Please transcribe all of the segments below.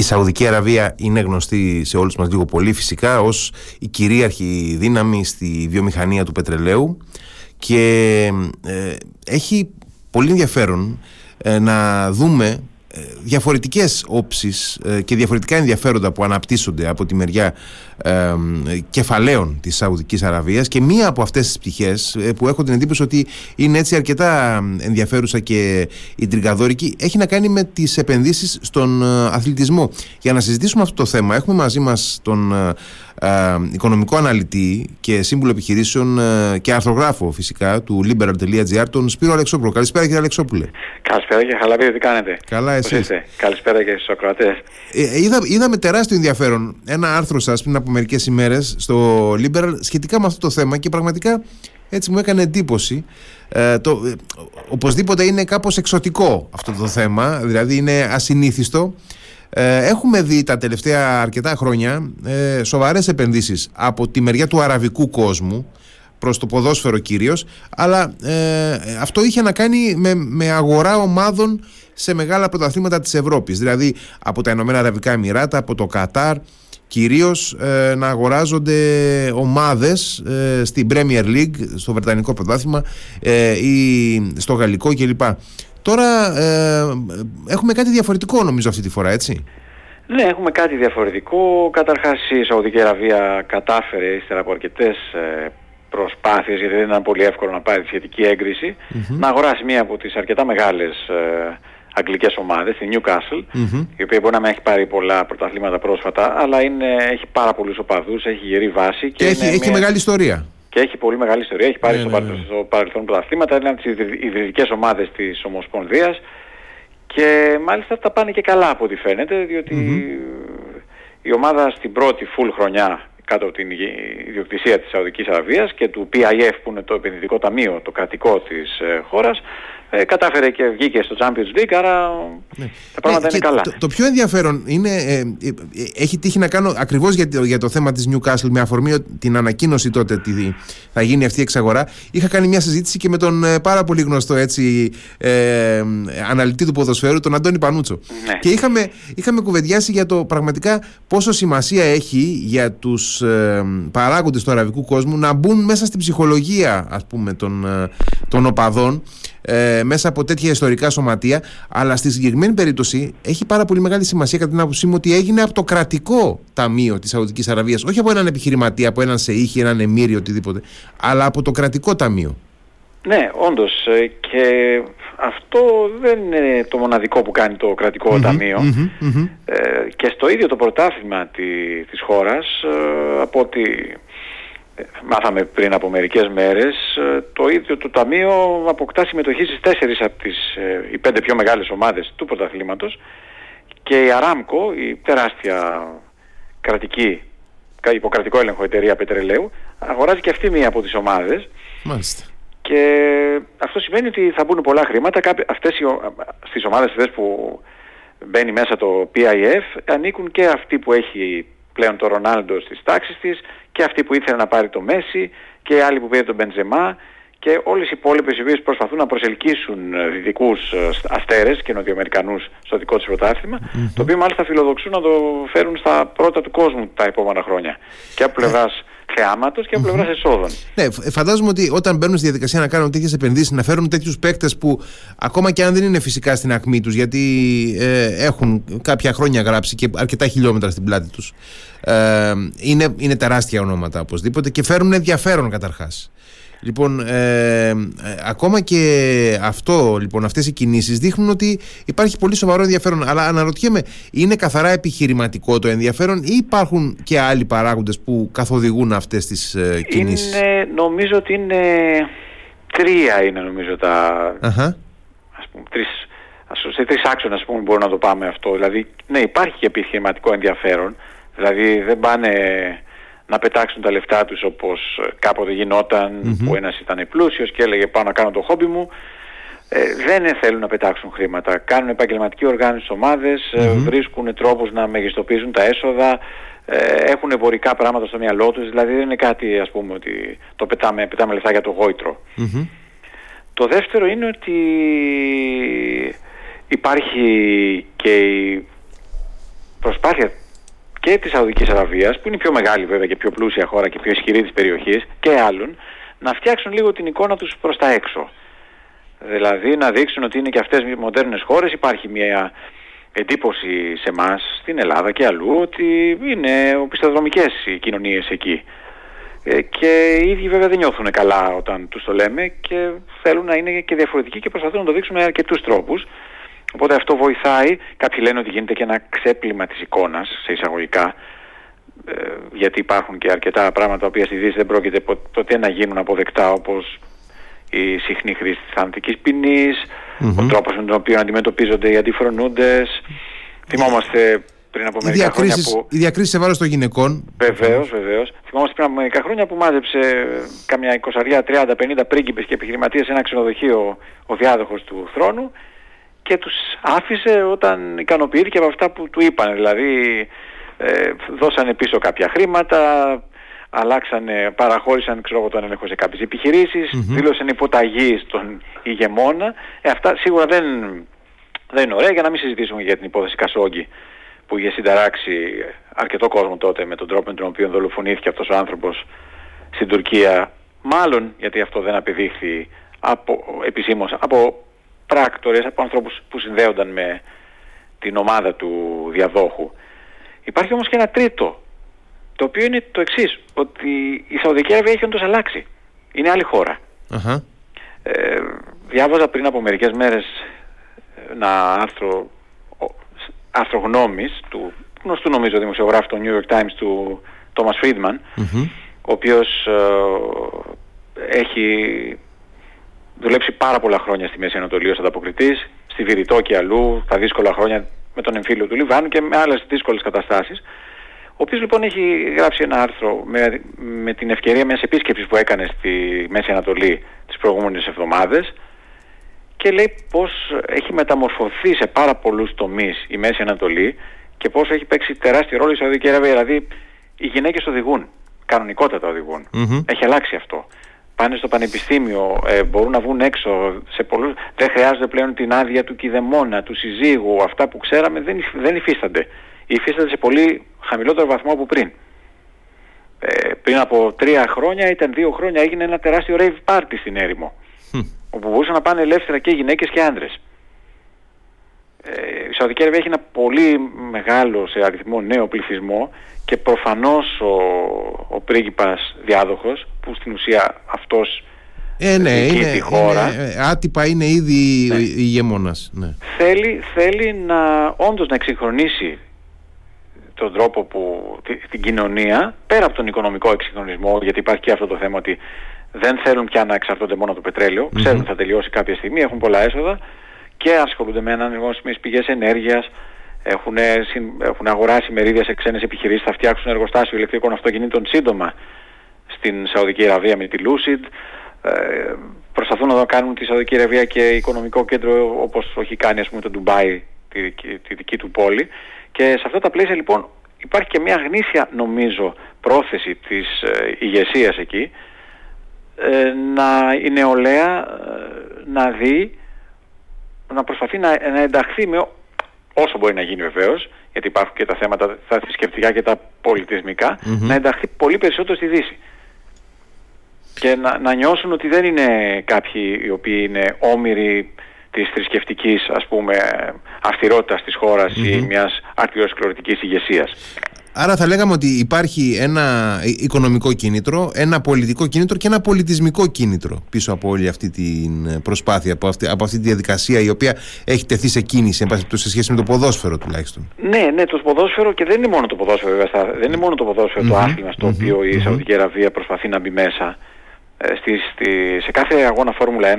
η Σαουδική Αραβία είναι γνωστή σε όλους μας λίγο πολύ φυσικά ως η κυρίαρχη δύναμη στη βιομηχανία του πετρελαίου και ε, έχει πολύ ενδιαφέρον ε, να δούμε ε, διαφορετικές όψεις ε, και διαφορετικά ενδιαφέροντα που αναπτύσσονται από τη μεριά ε, κεφαλαίων της Σαουδικής Αραβίας και μία από αυτές τις πτυχές που έχω την εντύπωση ότι είναι έτσι αρκετά ενδιαφέρουσα και ιντριγκαδόρικη έχει να κάνει με τις επενδύσεις στον αθλητισμό. Για να συζητήσουμε αυτό το θέμα έχουμε μαζί μας τον οικονομικό αναλυτή και σύμβουλο επιχειρήσεων και αρθρογράφο φυσικά του liberal.gr τον Σπύρο Αλεξόπουλο. Καλησπέρα κύριε Αλεξόπουλε. Καλησπέρα και χαλαβή, τι κάνετε; Καλά εσείς; Καλησπέρα και στους ακροατές. Ε, είδα, είδαμε τεράστιο ενδιαφέρον ένα άρθρο σας πριν από μερικές ημέρες στο Liberal σχετικά με αυτό το θέμα και πραγματικά έτσι μου έκανε εντύπωση. Ε, το, ε, οπωσδήποτε είναι κάπως εξωτικό αυτό το θέμα, δηλαδή είναι ασυνήθιστο. Ε, έχουμε δει τα τελευταία αρκετά χρόνια ε, σοβαρές επενδύσεις από τη μεριά του αραβικού κόσμου προς το ποδόσφαιρο κυρίως αλλά ε, αυτό είχε να κάνει με, με αγορά ομάδων σε μεγάλα πρωταθλήματα της Ευρώπης δηλαδή από τα Ηνωμένα Αραβικά Εμμυράτα, από το Κατάρ κυρίως ε, να αγοράζονται ομάδες ε, στην Premier League, στο Βρετανικό πρωτάθλημα ε, ή στο Γαλλικό κλπ. Τώρα έχουμε κάτι διαφορετικό νομίζω αυτή τη φορά έτσι. Ναι, έχουμε κάτι διαφορετικό. Καταρχάς η Σαουδική Αραβία κατάφερε ύστερα από αρκετές προσπάθειες, γιατί δεν ήταν πολύ εύκολο να πάρει τη σχετική να αγοράσει μία από τις αρκετά μεγάλες ε, αγγλικές ομάδες, τη Newcastle, η οποία μπορεί να μην έχει πάρει πολλά πρωταθλήματα πρόσφατα, αλλά είναι, έχει πάρα πολλούς οπαδούς, έχει γερή βάση. Και, έχει, έχει μεγάλη ιστορία. Και έχει πολύ μεγάλη ιστορία, έχει πάρει ναι, στο, ναι, ναι. στο παρελθόν πρωταθλήματα, είναι από τις ιδρυτικές ομάδες της Ομοσπονδίας και μάλιστα τα πάνε και καλά από ό,τι φαίνεται, η ομάδα στην πρώτη full χρονιά κάτω από την ιδιοκτησία της Σαουδικής Αραβίας και του PIF που είναι το επενδυτικό ταμείο, το κρατικό της ε, χώρας, ε, κατάφερε και βγήκε στο Champions League, άρα ναι. τα πράγματα ναι, είναι καλά. Το, το, πιο ενδιαφέρον είναι, ε, ε, έχει τύχει να κάνω ακριβώς για, για το θέμα της Newcastle με αφορμή την ανακοίνωση τότε ότι θα γίνει αυτή η εξαγορά. Είχα κάνει μια συζήτηση και με τον ε, πάρα πολύ γνωστό έτσι, ε, αναλυτή του ποδοσφαίρου, τον Αντώνη Πανούτσο. Ναι. Και είχαμε, είχαμε κουβεντιάσει για το πραγματικά πόσο σημασία έχει για τους ε, παράγοντες του αραβικού κόσμου να μπουν μέσα στην ψυχολογία ας πούμε των, των οπαδών ε, μέσα από τέτοια ιστορικά σωματεία. Αλλά στη συγκεκριμένη περίπτωση έχει πάρα πολύ μεγάλη σημασία, κατά την άποψή μου, ότι έγινε από το κρατικό ταμείο της Σαουδικής Αραβίας. Όχι από έναν επιχειρηματία, από έναν σεήχη, έναν εμμύρι, οτιδήποτε. Αλλά από το κρατικό ταμείο. Ναι, όντως. Ε, και αυτό δεν είναι το μοναδικό που κάνει το κρατικο ταμειο ε, και στο ίδιο το πρωτάθλημα τη, της χώρας, ε, από ότι μάθαμε πριν από μερικές μέρες, ε, το ίδιο το Ταμείο αποκτά συμμετοχή στις τέσσερις από τις ε, οι πέντε πιο μεγάλες ομάδες του πρωταθλήματος και η Αράμκο, η τεράστια κρατική, υποκρατικό έλεγχο εταιρεία πετρελαίου, αγοράζει και αυτή μία από τις ομάδες. Μάλιστα. Και αυτό σημαίνει ότι θα μπουν πολλά χρήματα. Αυτές οι, στις ομάδες αυτές που μπαίνει μέσα το PIF ανήκουν και αυτοί που έχει πλέον το Ρονάλντο στις τάξεις της και αυτή που ήθελε να πάρει το Μέση και άλλοι που πήρε τον Μπεντζεμά και όλες οι υπόλοιπες οι οποίες προσπαθούν να προσελκύσουν ε, δυτικούς ε, αστέρες και νοτιοαμερικανούς στο δικό τους πρωταθλημα το οποίο μάλιστα φιλοδοξούν να το φέρουν στα πρώτα του κόσμου τα επόμενα χρόνια. Και από πλευράς θεάματος και από πλευράς εσόδων. Ναι, φαντάζομαι ότι όταν μπαίνουν στη διαδικασία να κάνουν τέτοιες επενδύσεις, να φέρουν τέτοιους παίκτες που ακόμα και αν δεν είναι φυσικά στην ακμή τους, γιατί ε, έχουν κάποια χρόνια γράψει και αρκετά χιλιόμετρα στην πλάτη τους, ε, είναι, είναι τεράστια ονόματα οπωσδήποτε και φέρουν ενδιαφέρον καταρχάς. Λοιπόν, ε, ε, ακόμα και αυτό, λοιπόν, αυτές οι κινήσεις δείχνουν ότι υπάρχει πολύ σοβαρό ενδιαφέρον. Αλλά αναρωτιέμαι, είναι καθαρά επιχειρηματικό το ενδιαφέρον ή υπάρχουν και άλλοι παράγοντες που καθοδηγούν αυτές τις ε, κινήσεις; Είναι, νομίζω ότι είναι τρία είναι νομίζω τα... Ας πούμε, τρεις, σε τρεις άξονες πούμε, μπορούμε να το πάμε αυτό. Δηλαδή, ναι, υπάρχει και επιχειρηματικό ενδιαφέρον. Δηλαδή δεν πάνε να πετάξουν τα λεφτά τους όπως κάποτε που ένας ήταν πλούσιος και έλεγε πάω να κάνω το χόμπι μου. Ε, δεν θέλουν να πετάξουν χρήματα. Κάνουν επαγγελματική οργάνωση ομάδες, ε, βρίσκουν τρόπους να μεγιστοποιήσουν τα έσοδα, ε, έχουν εμπορικά πράγματα στο μυαλό τους, δηλαδή δεν είναι κάτι ας πούμε ότι το πετάμε, πετάμε λεφτά για το γοητρο Το δεύτερο είναι ότι υπάρχει και η προσπάθεια και της Σαουδικής Αραβίας, που είναι η πιο μεγάλη βέβαια και πιο πλούσια χώρα και πιο ισχυρή της περιοχής, και άλλων, να φτιάξουν λίγο την εικόνα τους προς τα έξω. Δηλαδή να δείξουν ότι είναι και αυτές οι μοντέρνες χώρες, υπάρχει μια εντύπωση σε εμά στην Ελλάδα και αλλού ότι είναι οπισθοδρομικές οι κοινωνίες εκεί. Ε, και οι ίδιοι βέβαια δεν νιώθουν καλά όταν τους το λέμε και θέλουν να είναι και διαφορετικοί και προσπαθούν να το δείξουν με αρκετούς τρόπους. Οπότε αυτό βοηθάει. Κάποιοι λένε ότι γίνεται και ένα ξέπλυμα της εικόνας σε εισαγωγικά ε, γιατί υπάρχουν και αρκετά πράγματα που στη Δύση δεν πρόκειται ποτέ να γίνουν αποδεκτά όπως η συχνή χρήση της θανατικής ο τρόπος με τον οποίο αντιμετωπίζονται οι αντιφρονούντες. Θυμόμαστε πριν από μερικά χρόνια που... Η διακρίση σε βάρος των γυναικών. Βεβαίως, βεβαίως. Θυμόμαστε πριν από μερικά χρόνια που μάζεψε καμιά 20, 30, 50 πρίγκιπες και επιχειρηματίες σε ένα ξενοδοχείο ο διάδοχος του θρόνου και τους άφησε όταν ικανοποιήθηκε από αυτά που του είπαν. Δηλαδή ε, δώσανε πίσω κάποια χρήματα, αλλάξανε, παραχώρησαν ξέρω, τον έλεγχο σε κάποιες επιχειρήσεις, mm-hmm. δήλωσαν υποταγή στον ηγεμόνα. Ε, αυτά σίγουρα δεν, δεν είναι ωραία για να μην συζητήσουμε για την υπόθεση Κασόγκη που είχε συνταράξει αρκετό κόσμο τότε με τον τρόπο με τον οποίο δολοφονήθηκε αυτός ο άνθρωπος στην Τουρκία. Μάλλον γιατί αυτό δεν απεδείχθη από, επισήμως από πράκτορες, από ανθρώπους που συνδέονταν με την ομάδα του διαδόχου. Υπάρχει όμως και ένα τρίτο το οποίο είναι το εξής, ότι η Σαουδική Αραβία έχει όντως αλλάξει. Είναι άλλη Ε, διάβαζα πριν από μερικές μέρες ένα άρθρο, άρθρο γνώμης του γνωστού νομίζω δημοσιογράφου του New York Times του Thomas Friedman, ο οποίος ε, έχει δουλέψει πάρα πολλά χρόνια στη Μέση Ανατολή ως ανταποκριτής, στη Βηρητό και αλλού, τα δύσκολα χρόνια με τον εμφύλιο του Λιβάνου και με άλλες δύσκολες καταστάσεις. Ο οποίος λοιπόν έχει γράψει ένα άρθρο με, με την ευκαιρία μιας επίσκεψης που έκανε στη Μέση Ανατολή τις προηγούμενες εβδομάδες και λέει πως έχει μεταμορφωθεί σε πάρα πολλούς τομείς η Μέση Ανατολή και πως έχει παίξει τεράστιο ρόλο η Σαουδική Αραβία. Δηλαδή οι γυναίκες οδηγούν, κανονικότατα Έχει αλλάξει αυτό. Πάνε στο πανεπιστήμιο, ε, μπορούν να βγουν έξω σε πολλούς, δεν χρειάζονται πλέον την άδεια του κηδεμόνα, του συζύγου, αυτά που ξέραμε δεν, δεν υφίστανται υφίσταται σε πολύ χαμηλότερο βαθμό από πριν. Ε, πριν από τρία χρόνια ήταν δύο χρόνια έγινε ένα τεράστιο rave party στην έρημο όπου μπορούσαν να πάνε ελεύθερα και γυναίκες και άντρες. Ε, η Σαουδική Αραβία έχει ένα πολύ μεγάλο σε αριθμό νέο πληθυσμό και προφανώς ο, ο πρίγκιπας διάδοχος που στην ουσία αυτός ε, ναι, είναι, τη χώρα. Είναι, ε, άτυπα είναι ήδη ναι. ηγεμόνας. Ναι. Θέλει, θέλει να όντως να εξυγχρονίσει τον τρόπο που την κοινωνία, πέρα από τον οικονομικό εξυγχρονισμό, γιατί υπάρχει και αυτό το θέμα ότι δεν θέλουν πια να εξαρτώνται μόνο το πετρέλαιο, mm-hmm. ξέρουν ότι θα τελειώσει κάποια στιγμή, έχουν πολλά έσοδα και ασχολούνται με ανανεώσιμες πηγές ενέργειας, έχουν, έχουν αγοράσει μερίδια σε ξένες επιχειρήσεις, θα φτιάξουν εργοστάσιο ηλεκτρικών αυτοκινήτων σύντομα στην Σαουδική Αραβία με τη Lucid, ε, προσπαθούν να κάνουν τη Σαουδική Αραβία και οικονομικό κέντρο όπως έχει κάνει ας πούμε το Ντουμπάι, τη, τη δική του πόλη. Και σε αυτά τα πλαίσια λοιπόν υπάρχει και μια γνήσια νομίζω πρόθεση της ε, ηγεσίας εκεί ε, να η νεολαία ε, να δει, να προσπαθεί να, να ενταχθεί με όσο μπορεί να γίνει βεβαίως, γιατί υπάρχουν και τα θέματα τα θρησκευτικά και τα πολιτισμικα να ενταχθεί πολύ περισσότερο στη Δύση. Και να, να νιώσουν ότι δεν είναι κάποιοι οι οποίοι είναι όμοιροι της θρησκευτικής ας πούμε αυστηρότητας της χώρας mm-hmm. ή μιας αρτιοσκληρωτικής ηγεσίας. Άρα θα λέγαμε ότι υπάρχει ένα οικονομικό κίνητρο, ένα πολιτικό κίνητρο και ένα πολιτισμικό κίνητρο πίσω από όλη αυτή την προσπάθεια, από αυτή, από αυτή τη διαδικασία η οποία έχει τεθεί σε κίνηση σε σχέση με το ποδόσφαιρο τουλάχιστον. Ναι, ναι, το ποδόσφαιρο και δεν είναι μόνο το ποδόσφαιρο βέβαια, δεν είναι μόνο το ποδόσφαιρο mm-hmm. το άθλημα στο mm-hmm. οποίο η Σαουδική Αραβία προσπαθεί να μπει μέσα. Ε, στη, στη, σε κάθε αγώνα Φόρμουλα 1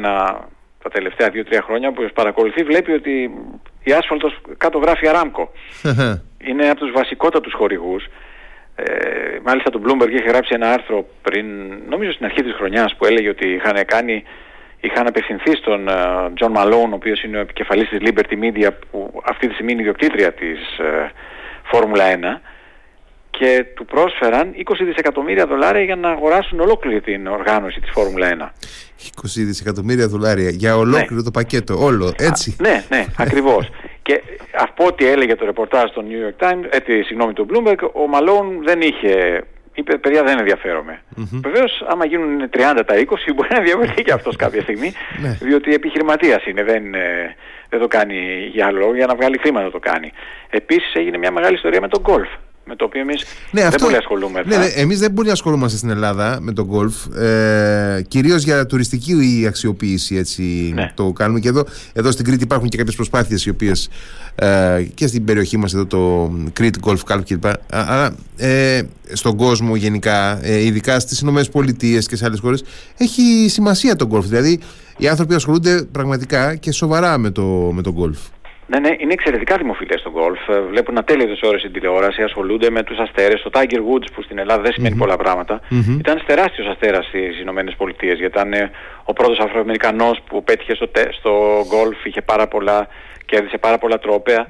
τα τελευταία 2-3 χρόνια που παρακολουθεί βλέπει ότι η άσφαλτος κάτω γράφει Αράμκο. είναι από τους βασικότατους χορηγούς. Ε, μάλιστα το Bloomberg είχε γράψει ένα άρθρο πριν, νομίζω στην αρχή της χρονιάς που έλεγε ότι είχαν κάνει είχαν απευθυνθεί στον Τζον ε, Μαλόν, ο οποίος είναι ο επικεφαλής της Liberty Media που αυτή τη στιγμή είναι ιδιοκτήτρια της ε, Φόρμουλα 1 και του πρόσφεραν 20 δισεκατομμύρια δολάρια για να αγοράσουν ολόκληρη την οργάνωση της Φόρμουλα 1. 20 δισεκατομμύρια δολάρια για ολόκληρο ναι. το πακέτο, όλο, έτσι. ναι, ναι, ακριβώς. Και από ό,τι έλεγε το ρεπορτάζ στο New York Times, ε, συγγνώμη του Bloomberg, ο Μαλόν δεν είχε είπε παιδιά δεν ενδιαφέρομαι. Mm-hmm. Βεβαίως, άμα γίνουν 30 τα 20, μπορεί να ενδιαφερθεί και αυτός κάποια στιγμή, ναι. διότι επιχειρηματίας είναι, δεν, ε, δεν το κάνει για άλλο λόγο, για να βγάλει χρήματα το κάνει. Επίσης έγινε μια μεγάλη ιστορία με τον γκολφ με το οποίο εμείς ναι, δεν πολύ ασχολούμαστε. Ναι, ναι, εμείς δεν πολύ ασχολούμαστε στην Ελλάδα με τον γκολφ. Ε, Κυρίως για τουριστική αξιοποίηση έτσι ναι. το κάνουμε. Και εδώ, εδώ στην Κρήτη υπάρχουν και κάποιες προσπάθειες οι οποίες ε, και στην περιοχή μας εδώ το Crete Golf Club κλπ. Αλλά ε, στον κόσμο γενικά, ε, ειδικά στις ΗΠΑ και σε άλλες χώρες, έχει σημασία το γκολφ. Δηλαδή οι άνθρωποι ασχολούνται πραγματικά και σοβαρά με το, με το γκολφ. Ναι, ναι, είναι εξαιρετικά δημοφιλές στο γκολφ. Ε, βλέπουν ατέλειωτε ώρες στην τηλεόραση, ασχολούνται με τους αστέρες. Το Tiger Woods που στην Ελλάδα δεν σημαίνει πολλά πράγματα. Mm-hmm. Ήταν τεράστιος αστέρας στις Ηνωμένες Πολιτείες γιατί ήταν ε, ο πρώτος Αφροαμερικανός που πέτυχε στο, στο γκολφ, είχε πάρα πολλά, κέρδισε πάρα πολλά τρόπαια.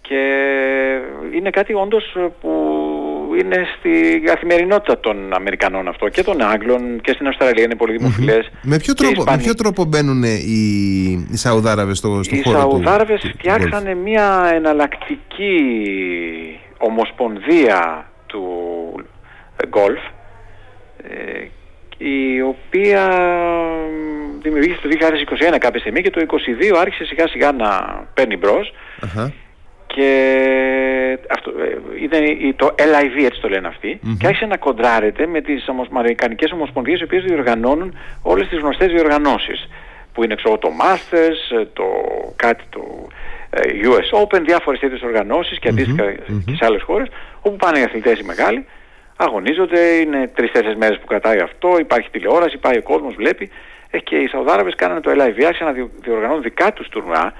Και είναι κάτι όντως που είναι στη καθημερινότητα των Αμερικανών αυτό και των Άγγλων και στην Αυστραλία είναι πολύ Με, ποιο τρόπο, με ποιο τρόπο μπαίνουν οι, οι Σαουδάραβες στο, στο οι χώρο του Οι Σαουδάραβες φτιάξανε μια εναλλακτική ομοσπονδία του γκολφ ε, η οποία δημιουργήθηκε το 2021 κάποια στιγμή και το 2022 άρχισε σιγά σιγά να παίρνει μπρος και αυτό, ε, ήταν το LIV έτσι το λένε και άρχισε να κοντράρεται με τις Αμερικανικές Ομοσπονδίες οι οποίες διοργανώνουν όλες τις γνωστές διοργανώσεις που είναι ξέρω, το Masters, ε, το κάτι το ε, US Open, διάφορες τέτοιες οργανώσεις και αντίστοιχα mm-hmm. και σε άλλες χώρες όπου πάνε οι αθλητές οι μεγάλοι αγωνίζονται, είναι τρεις-τέσσερις μέρες που κρατάει αυτό, υπάρχει τηλεόραση, πάει ο κόσμος, βλέπει και οι Σαουδάραβες κάνανε το LIV, άρχισαν να διοργανώνουν δικά τους τουρνουά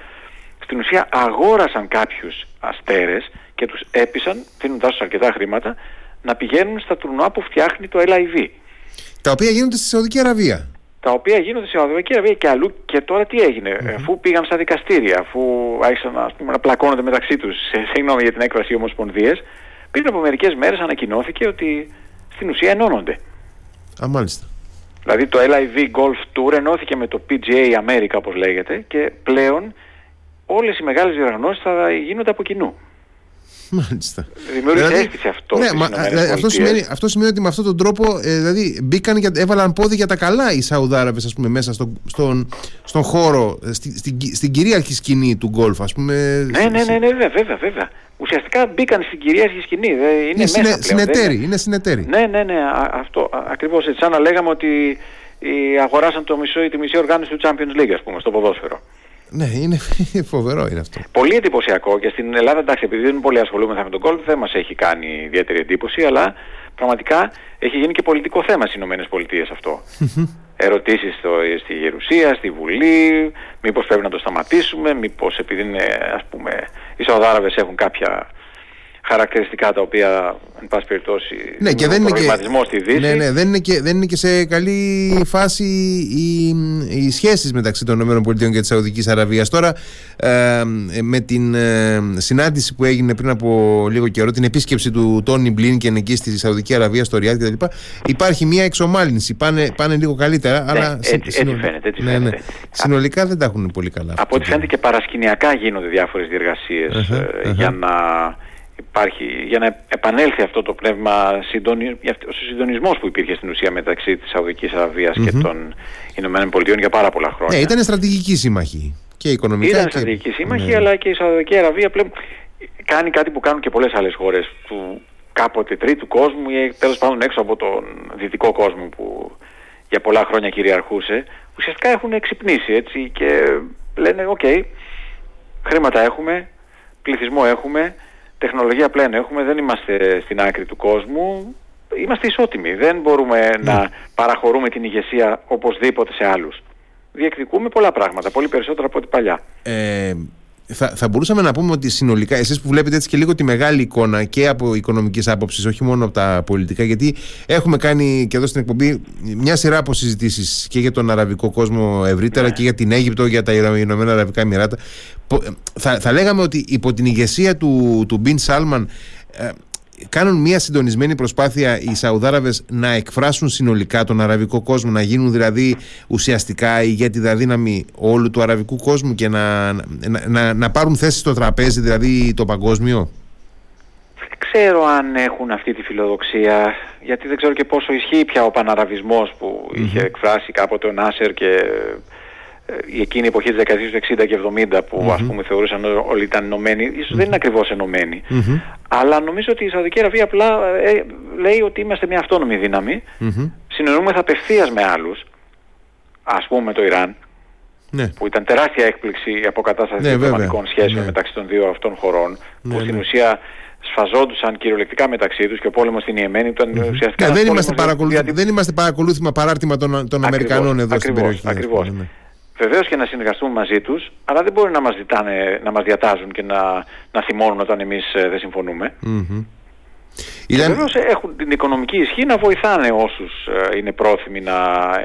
στην ουσία αγόρασαν κάποιους αστέρες και τους έπεισαν, δίνοντάς τους αρκετά χρήματα, να πηγαίνουν στα τουρνουά που φτιάχνει το LIV. Τα οποία γίνονται στη Σαουδική Αραβία. Τα οποία γίνονται στη Σαουδική Αραβία και αλλού και τώρα τι έγινε, αφού πήγαν στα δικαστήρια, αφού άρχισαν να, πούμε, να πλακώνονται μεταξύ τους, συγγνώμη για την έκφραση ομοσπονδίες, πριν από μερικές μέρες ανακοινώθηκε ότι στην ουσία ενώνονται. Α, μάλιστα. Δηλαδή το LIV Golf Tour ενώθηκε με το PGA America όπως λέγεται και πλέον όλες οι μεγάλες διοργανώσεις θα γίνονται από κοινού. Μάλιστα. Δημιούργησε δηλαδή, αίσθηση αυτό. Ναι, μα, δηλαδή, αυτό, σημαίνει, αυτό σημαίνει ότι με αυτόν τον τρόπο ε, δηλαδή, μπήκαν και έβαλαν πόδι για τα καλά οι Σαουδάραβες ας πούμε, μέσα στο, στον, στον χώρο, ε, στη, στην, στην κυρίαρχη σκηνή του γκολφ. Ας πούμε, ναι, ναι, ναι, ναι, βέβαια, βέβαια. Ουσιαστικά μπήκαν στην κυρίαρχη σκηνή. Είναι, είναι μέσα συνε, συνεταίροι, είναι συνεταίροι. Ναι, ναι, ναι, αυτό ακριβώς έτσι. Σαν να λέγαμε ότι αγοράσαν το μισό, τη μισή οργάνωση του Champions League, ας πούμε, στο ποδόσφαιρο. Ναι, είναι φοβερό είναι αυτό. Πολύ εντυπωσιακό και στην Ελλάδα, εντάξει, επειδή δεν πολύ ασχολούμαι με τον κόλπο, δεν μας έχει κάνει ιδιαίτερη εντύπωση, αλλά πραγματικά έχει γίνει και πολιτικό θέμα στις ΗΠΑ αυτό. Ερωτήσεις στη Γερουσία, στη Βουλή, μήπως πρέπει να το σταματήσουμε, μήπως επειδή είναι, ας πούμε, οι Σαουδάραβες έχουν κάποια χαρακτηριστικά τα οποία, εν πάση περιπτώσει, ναι, και δεν είναι και, στη Δύση. Ναι, ναι, δεν είναι, και, δεν είναι και σε καλή φάση οι, οι σχέσεις μεταξύ των ΗΠΑ και της Σαουδικής Αραβίας. Τώρα, ε, με την ε, συνάντηση που έγινε πριν από λίγο καιρό, την επίσκεψη του Τόνι Μπλίνκεν εκεί στη Σαουδική Αραβία, στο Ριάδ κτλ. Υπάρχει μια εξομάλυνση, πάνε, πάνε λίγο καλύτερα, ναι, αλλά έτσι, έτσι φαίνεται. Έτσι ναι, ναι. Συνολικά δεν τα έχουν πολύ καλά. Από ό,τι φαίνεται και παρασκηνιακά γίνονται διάφορες διεργασίες uh-huh, για να υπάρχει, για να επανέλθει αυτό το πνεύμα, συντονι... ο συντονισμός που υπήρχε στην ουσία μεταξύ της Σαουδικής και των Ηνωμένων Πολιτειών για πάρα πολλά χρόνια. Ναι, ήταν στρατηγική σύμμαχη και οικονομικά. Ήταν στρατηγική σύμμαχη, ναι. αλλά και η Σαουδική Αραβία πλέον κάνει κάτι που κάνουν και πολλές άλλες χώρες του κάποτε τρίτου κόσμου ή τέλος πάντων έξω από τον δυτικό κόσμο που για πολλά χρόνια κυριαρχούσε. Ουσιαστικά έχουν ξυπνήσει έτσι και λένε OK, okay, χρήματα έχουμε, πληθυσμό έχουμε, τεχνολογία πλέον έχουμε, δεν είμαστε στην άκρη του κόσμου, είμαστε ισότιμοι. Δεν μπορούμε ναι. να παραχωρούμε την ηγεσία οπωσδήποτε σε άλλους. Διεκδικούμε πολλά πράγματα, πολύ περισσότερα από ό,τι παλιά. Ε, θα, θα μπορούσαμε να πούμε ότι συνολικά, εσείς που βλέπετε έτσι και λίγο τη μεγάλη εικόνα και από οικονομικής άποψης, όχι μόνο από τα πολιτικά, γιατί έχουμε κάνει και εδώ στην εκπομπή μια σειρά από συζητήσεις και για τον αραβικό κόσμο ευρύτερα ναι. και για την Αίγυπτο, για τα Ηνωμένα Αραβικά Εμμυράτα. Θα, θα λέγαμε ότι υπό την ηγεσία του, του Μπιν Σάλμαν, ε, κάνουν μια συντονισμένη προσπάθεια οι Σαουδάραβες να εκφράσουν συνολικά τον αραβικό κόσμο, να γίνουν δηλαδή ουσιαστικά ηγέτιδα δύναμη όλου του αραβικού κόσμου και να, να, να, να πάρουν θέση στο τραπέζι, δηλαδή το παγκόσμιο; Δεν ξέρω αν έχουν αυτή τη φιλοδοξία, γιατί δεν ξέρω και πόσο ισχύει πια ο παναραβισμός που είχε εκφράσει κάποτε ο Νάσερ και ε, η εκείνη εποχή της δεκαετίας του 60 και 70 που mm-hmm. ας πούμε θεωρούσαν όλοι ήταν ενωμένοι, ίσως δεν είναι ακριβώς ενωμένοι. Αλλά νομίζω ότι η Σαουδική Αραβία απλά ε, λέει ότι είμαστε μια αυτόνομη δύναμη, mm-hmm. συνεννοούμεθα απευθείας με άλλους, ας πούμε το Ιράν, ναι. που ήταν τεράστια έκπληξη η αποκατάσταση ναι, διπλωματικών σχέσεων ναι. μεταξύ των δύο αυτών χωρών, που ναι, στην ναι. ουσία σφαζόντουσαν κυριολεκτικά μεταξύ τους και ο πόλεμος στην Ιεμένη ήταν mm-hmm. ουσιαστικά ναι, δεν, είμαστε διατη... δεν είμαστε παρακολούθημα παράρτημα των, των Αμερικανών εδώ ακριβώς, στην περιοχή. Ακριβώς. Ναι. Βεβαίως και να συνεργαστούμε μαζί τους, αλλά δεν μπορεί να μας, ζητάνε, να μας διατάζουν και να, να θυμώνουν όταν εμείς ε, δεν συμφωνούμε. Mm-hmm. Και βεβαίως έχουν την οικονομική ισχύ να βοηθάνε όσους ε, είναι πρόθυμοι να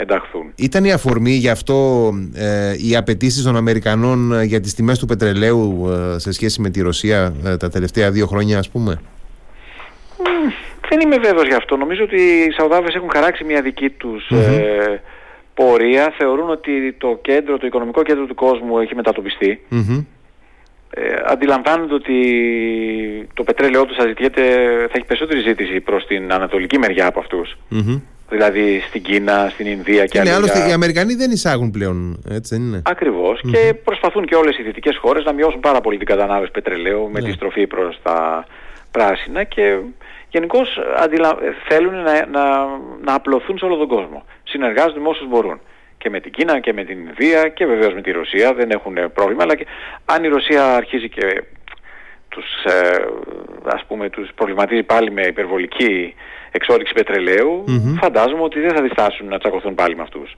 ενταχθούν. Ήταν η αφορμή γι' αυτό ε, οι απαιτήσεις των Αμερικανών ε, για τις τιμές του πετρελαίου σε σχέση με τη Ρωσία τα τελευταία δύο χρόνια ας πούμε; δεν είμαι βέβαιος γι' αυτό. Νομίζω ότι οι Σαουδάβες έχουν χαράξει μια δική τους πορεία θεωρούν ότι το κέντρο, το οικονομικό κέντρο του κόσμου έχει μετατοπιστεί. Ε, αντιλαμβάνονται ότι το πετρέλαιό τους θα, ζητιέται, θα έχει περισσότερη ζήτηση προς την ανατολική μεριά από αυτούς. Δηλαδή στην Κίνα, στην Ινδία και άλλα. Ναι, άλλωστε οι Αμερικανοί δεν εισάγουν πλέον, έτσι δεν είναι; και προσπαθούν και όλες οι δυτικές χώρες να μειώσουν πάρα πολύ την κατανάλωση πετρελαίου με ναι. τη στροφή προς τα πράσινα και γενικώς θέλουν να, να, να απλωθούν σε όλο τον κόσμο. Συνεργάζονται με όσους μπορούν. Και με την Κίνα και με την Ινδία και βεβαίως με τη Ρωσία δεν έχουν πρόβλημα. Αλλά και αν η Ρωσία αρχίζει και τους, ε, ας πούμε, τους προβληματίζει πάλι με υπερβολική εξόριξη φαντάζομαι ότι δεν θα διστάσουν να τσακωθούν πάλι με αυτούς.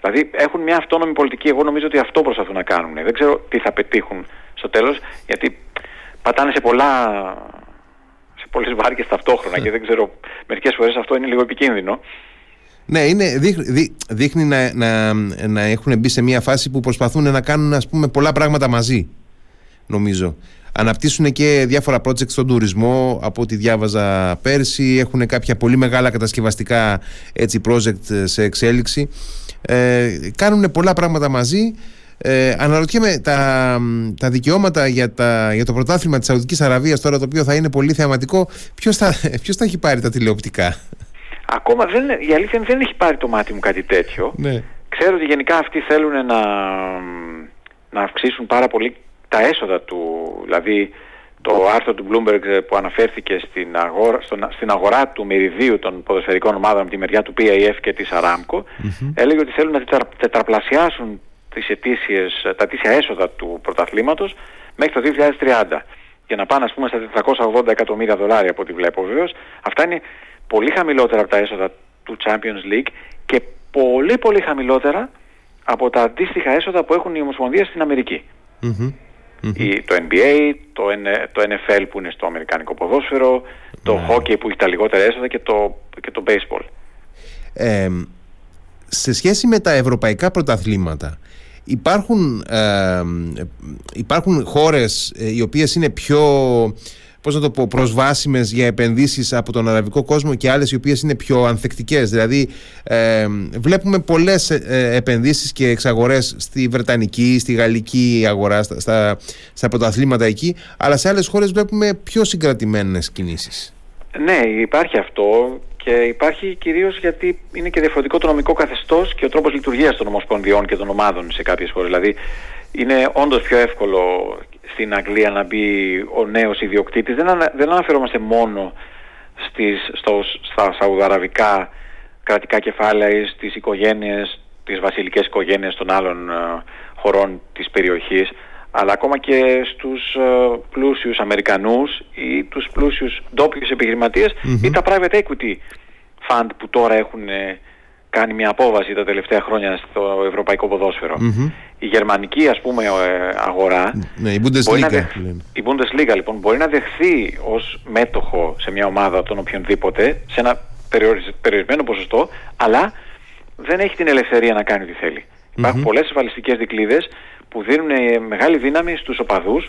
Δηλαδή έχουν μια αυτόνομη πολιτική. Εγώ νομίζω ότι αυτό προσπαθούν να κάνουν. Δεν ξέρω τι θα πετύχουν στο τέλος, γιατί πατάνε σε πολλά πολλές βάρκες ταυτόχρονα ναι. και δεν ξέρω, μερικές φορές αυτό είναι λίγο επικίνδυνο. Ναι, είναι, δείχνει, δείχνει να, να, να έχουν μπει σε μια φάση που προσπαθούν να κάνουν ας πούμε, πολλά πράγματα μαζί, νομίζω. Αναπτύσσουν και διάφορα project στον τουρισμό, από ό,τι διάβαζα πέρσι. Έχουν κάποια πολύ μεγάλα κατασκευαστικά έτσι, project σε εξέλιξη. Ε, κάνουν πολλά πράγματα μαζί ε, αναρωτιέμαι τα, τα δικαιώματα για, τα, για το πρωτάθλημα της Σαουδικής Αραβίας τώρα το οποίο θα είναι πολύ θεαματικό ποιος θα, ποιος θα έχει πάρει τα τηλεοπτικά; Ακόμα δεν, η αλήθεια δεν έχει πάρει το μάτι μου κάτι τέτοιο ναι. Ξέρω ότι γενικά αυτοί θέλουν να, να αυξήσουν πάρα πολύ τα έσοδα του Δηλαδή το άρθρο του Bloomberg που αναφέρθηκε στην αγορά, στην αγορά του μεριδίου των ποδοσφαιρικών ομάδων από τη μεριά του PIF και της Aramco έλεγε ότι θέλουν να τετραπλασιάσουν τις ετήσιες, τα ετήσια έσοδα του πρωταθλήματος μέχρι το 2030 και να πάνε ας πούμε στα 480 εκατομμύρια δολάρια από ό,τι βλέπω βεβαίως. Αυτά είναι πολύ χαμηλότερα από τα έσοδα του Champions League και πολύ πολύ χαμηλότερα από τα αντίστοιχα έσοδα που έχουν οι Ομοσπονδίες στην αμερικη το NBA, το, το NFL που είναι στο αμερικάνικο ποδόσφαιρο, το ναι. hockey που έχει τα λιγότερα έσοδα και το, και το baseball. Ε, σε σχέση με τα ευρωπαϊκά πρωταθλήματα υπάρχουν, ε, υπάρχουν χώρες ε, οι οποίες είναι πιο πώς να το πω, προσβάσιμες για επενδύσεις από τον αραβικό κόσμο και άλλες οι οποίες είναι πιο ανθεκτικές. Δηλαδή ε, βλέπουμε πολλές ε, επενδύσεις και εξαγορές στη Βρετανική, στη Γαλλική αγορά, στα, στα, στα πρωταθλήματα εκεί, αλλά σε άλλες χώρες βλέπουμε πιο συγκρατημένες κινήσεις. Ναι, υπάρχει αυτό και υπάρχει κυρίως γιατί είναι και διαφορετικό το νομικό καθεστώς και ο τρόπος λειτουργίας των ομοσπονδιών και των ομάδων σε κάποιες χώρες. Δηλαδή είναι όντως πιο εύκολο στην Αγγλία να μπει ο νέος ιδιοκτήτης. Δεν, ανα, δεν αναφερόμαστε μόνο στις, στο, στα σαουδαραβικά κρατικά κεφάλαια ή στις οικογένειες, τις βασιλικές οικογένειες των άλλων ε, χωρών της περιοχής αλλά ακόμα και στους uh, πλούσιους Αμερικανούς ή τους πλούσιους ντόπιους ή τα private equity fund που τώρα έχουν ε, κάνει μια απόβαση τα τελευταία χρόνια στο ευρωπαϊκό Η γερμανική ας πούμε ε, αγορά, ναι, η, Bundesliga. η Bundesliga λοιπόν μπορεί να δεχθεί ως μέτοχο σε μια ομάδα τον οποιονδήποτε σε ένα περιορισμένο ποσοστό αλλά δεν έχει την ελευθερία να κάνει ό,τι θέλει. Υπάρχουν πολλές ασφαλιστικές δικλείδες που δίνουν μεγάλη δύναμη στους οπαδούς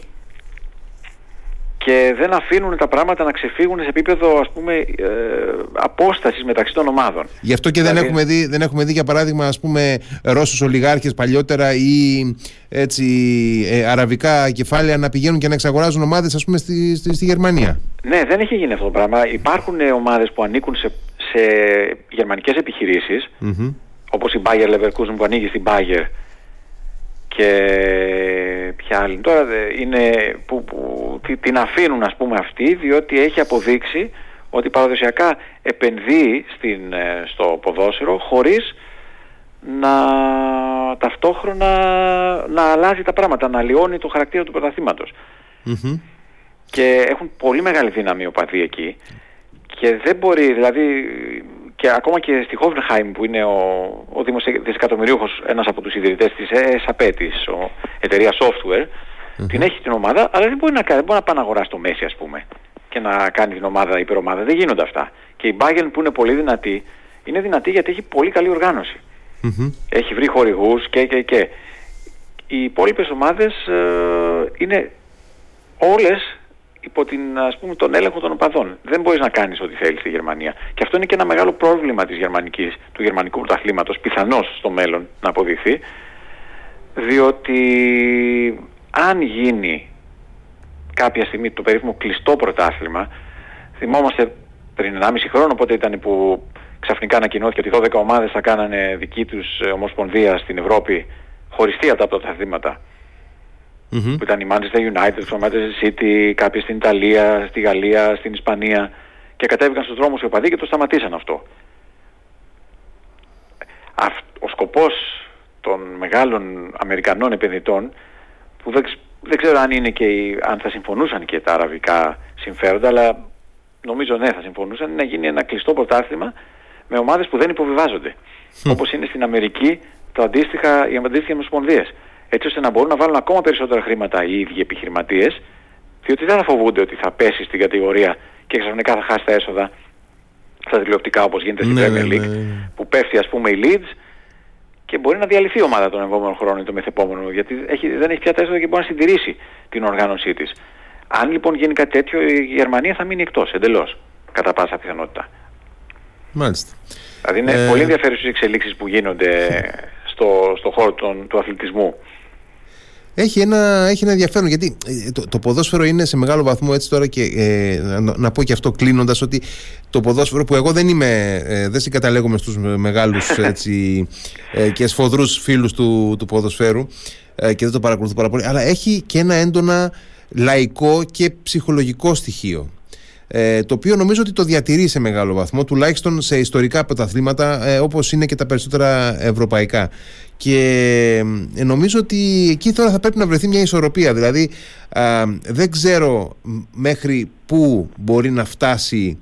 και δεν αφήνουν τα πράγματα να ξεφύγουν σε επίπεδο ας πούμε ε, απόστασης μεταξύ των ομάδων. Γι' αυτό και δεν, δηλαδή- έχουμε δει, δεν έχουμε δει για παράδειγμα ας πούμε Ρώσους ολιγάρχες παλιότερα ή έτσι ε, αραβικά κεφάλαια να πηγαίνουν και να εξαγοράζουν ομάδες ας πούμε στη, στη, στη Γερμανία. Ναι, δεν έχει γίνει αυτό το πράγμα. Υπάρχουν ε, ομάδες που ανήκουν σε, σε γερμανικές επιχειρήσεις mm-hmm. όπως η Bayer Leverkusen που ανοίγει στην Bayer και ποια άλλη. Τώρα είναι που, που την αφήνουν ας πούμε αυτή διότι έχει αποδείξει ότι παραδοσιακά επενδύει στην, ε, στο ποδόσφαιρο χωρίς να ταυτόχρονα να αλλάζει τα πράγματα, να λιώνει το χαρακτήρα του πρωταθληματος Και έχουν πολύ μεγάλη δύναμη οπαδοί εκεί. Και δεν μπορεί, δηλαδή και ακόμα και στη Hoffenheim που είναι ο, ο δισεκατομμυρίουχος ένας από τους ιδρυτές της SAP της ο, εταιρείας software την έχει την ομάδα αλλά δεν μπορεί να, δεν μπορεί να πάει να αγοράσει το Messi ας πούμε και να κάνει την ομάδα υπερομάδα. Δεν γίνονται αυτά. Και η Bayern που είναι πολύ δυνατή είναι δυνατή γιατί έχει πολύ καλή έχει βρει χορηγούς και και και. Οι υπόλοιπες ομάδες ε, είναι όλες υπό την, ας πούμε, τον έλεγχο των οπαδών. Δεν μπορείς να κάνεις ό,τι θέλεις στη Γερμανία. Και αυτό είναι και ένα μεγάλο πρόβλημα της γερμανικής, του γερμανικού πρωταθλήματος, πιθανώς στο μέλλον να αποδειχθεί, διότι αν γίνει κάποια στιγμή το περίφημο κλειστό πρωτάθλημα, θυμόμαστε πριν 1,5 χρόνο, οπότε ήταν που ξαφνικά ανακοινώθηκε ότι 12 ομάδες θα κάνανε δική τους ομοσπονδία στην Ευρώπη χωριστή από τα πρωταθλήματα mm-hmm. που ήταν η Manchester United, το Manchester City, κάποιοι στην Ιταλία, στη Γαλλία, στην Ισπανία και κατέβηκαν στους δρόμους οι οπαδοί και το σταματήσαν αυτό. Ο σκοπός των μεγάλων Αμερικανών επενδυτών που δεν, δεν ξέρω αν, είναι και, αν θα συμφωνούσαν και τα αραβικά συμφέροντα αλλά νομίζω ναι θα συμφωνούσαν είναι να γίνει ένα κλειστό πρωτάθλημα με ομάδες που δεν υποβιβάζονται. Όπως είναι στην Αμερική το αντίστοιχα, οι αντίστοιχες ομοσπονδίες έτσι ώστε να μπορούν να βάλουν ακόμα περισσότερα χρήματα οι ίδιοι επιχειρηματίες, διότι δεν θα φοβούνται ότι θα πέσει στην κατηγορία και ξαφνικά θα χάσει τα έσοδα στα τηλεοπτικά όπως γίνεται στην ναι, Premier ναι, League, ναι, που πέφτει ας πούμε η Leeds και μπορεί να διαλυθεί η ομάδα τον επόμενο χρόνο ή το μεθεπόμενο, γιατί έχει, δεν έχει πια τα έσοδα και μπορεί να συντηρήσει την οργάνωσή της. Αν λοιπόν γίνει κάτι τέτοιο, η Γερμανία θα μείνει εκτός εντελώς, κατά πάσα πιθανότητα. Μάλιστα. Δηλαδή είναι ε... πολύ ενδιαφέρουσες οι εξελίξεις που γίνονται στο, στο χώρο του αθλητισμού. Έχει ένα, έχει ένα ενδιαφέρον γιατί ε, το, το ποδόσφαιρο είναι σε μεγάλο βαθμό έτσι τώρα και ε, να, να, πω και αυτό κλείνοντας ότι το ποδόσφαιρο που εγώ δεν είμαι, ε, δεν συγκαταλέγομαι στους μεγάλους έτσι, ε, και σφοδρούς φίλους του, του ποδοσφαίρου και δεν το παρακολουθώ πάρα πολύ αλλά έχει και ένα έντονα λαϊκό και ψυχολογικό στοιχείο ε, το οποίο νομίζω ότι το διατηρεί σε μεγάλο βαθμό, τουλάχιστον σε ιστορικά πρωταθλήματα ε, όπως είναι και τα περισσότερα ευρωπαϊκά. Και ε, νομίζω ότι εκεί τώρα θα πρέπει να βρεθεί μια ισορροπία. Δηλαδή δεν ξέρω μέχρι πού μπορεί να φτάσει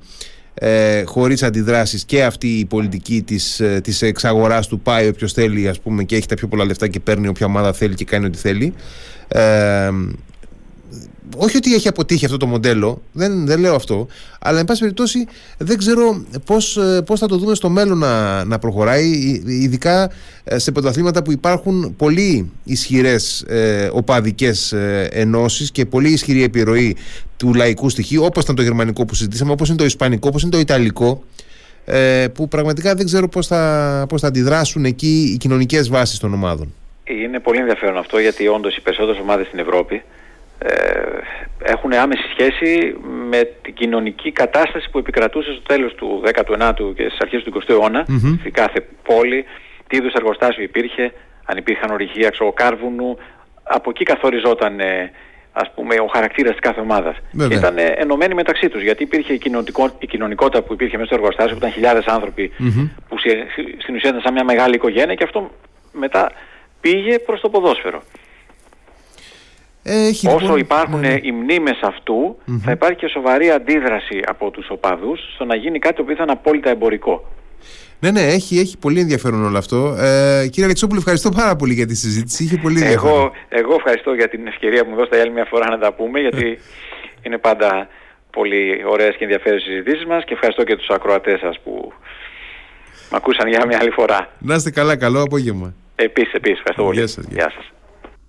ε, χωρίς αντιδράσεις και αυτή η πολιτική της, ε, της εξαγοράς του πάει όποιος θέλει ας πούμε και έχει τα πιο πολλά λεφτά και παίρνει όποια ομάδα θέλει και κάνει ό,τι θέλει ε, όχι ότι έχει αποτύχει αυτό το μοντέλο, δεν, δεν λέω αυτό, αλλά εν πάση περιπτώσει δεν ξέρω πώς, ε, πώς θα το δούμε στο μέλλον να, να προχωράει, ειδικά ε, σε πρωταθλήματα που υπάρχουν πολύ ισχυρές ε, οπαδικές ε, ενώσεις και πολύ ισχυρή επιρροή του λαϊκού στοιχείου, όπως ήταν το γερμανικό που συζητήσαμε, όπως είναι το ισπανικό, όπως είναι το ιταλικό, ε, που πραγματικά δεν ξέρω πώς θα, πώς θα αντιδράσουν εκεί οι κοινωνικές βάσεις των ομάδων. Είναι πολύ ενδιαφέρον αυτό γιατί όντως οι περισσότερες ομάδες στην Ευρώπη ε, έχουν άμεση σχέση με την κοινωνική κατάσταση που επικρατούσε στο τέλος του 19ου και στις αρχές του 20ου αιώνα mm στη κάθε πόλη, τι είδους εργοστάσιο υπήρχε, αν υπήρχαν ορυχεία ξοκάρβουνου, από εκεί καθοριζόταν ε, ας πούμε ο χαρακτήρας της κάθε ομάδας. Και ήταν ε, ενωμένοι μεταξύ τους, γιατί υπήρχε η, η κοινωνικότητα που υπήρχε μέσα στο εργοστάσιο, που ήταν χιλιάδες άνθρωποι που στην ουσία ήταν σαν μια μεγάλη οικογένεια και αυτό μετά πήγε προς το ποδόσφαιρο. Έχει, Όσο λοιπόν, υπάρχουν ναι. οι μνήμες θα υπάρχει και σοβαρή αντίδραση από τους οπαδούς στο να γίνει κάτι που ήταν απόλυτα εμπορικό. Ναι, ναι, έχει, έχει πολύ ενδιαφέρον όλο αυτό. Ε, κύριε Αλεξόπουλο, ευχαριστώ πάρα πολύ για τη συζήτηση. Είχε πολύ ενδιαφέρον. Εγώ, εγώ ευχαριστώ για την ευκαιρία που μου δώσετε άλλη μια φορά να τα πούμε, γιατί είναι πάντα πολύ ωραίες και ενδιαφέρουσες συζητήσεις μας και ευχαριστώ και τους ακροατές σας που με ακούσαν για μια άλλη φορά. Να είστε καλά, καλό απόγευμα. Επίσης, επίσης, ευχαριστώ πολύ. Γεια σας. Γεια σας.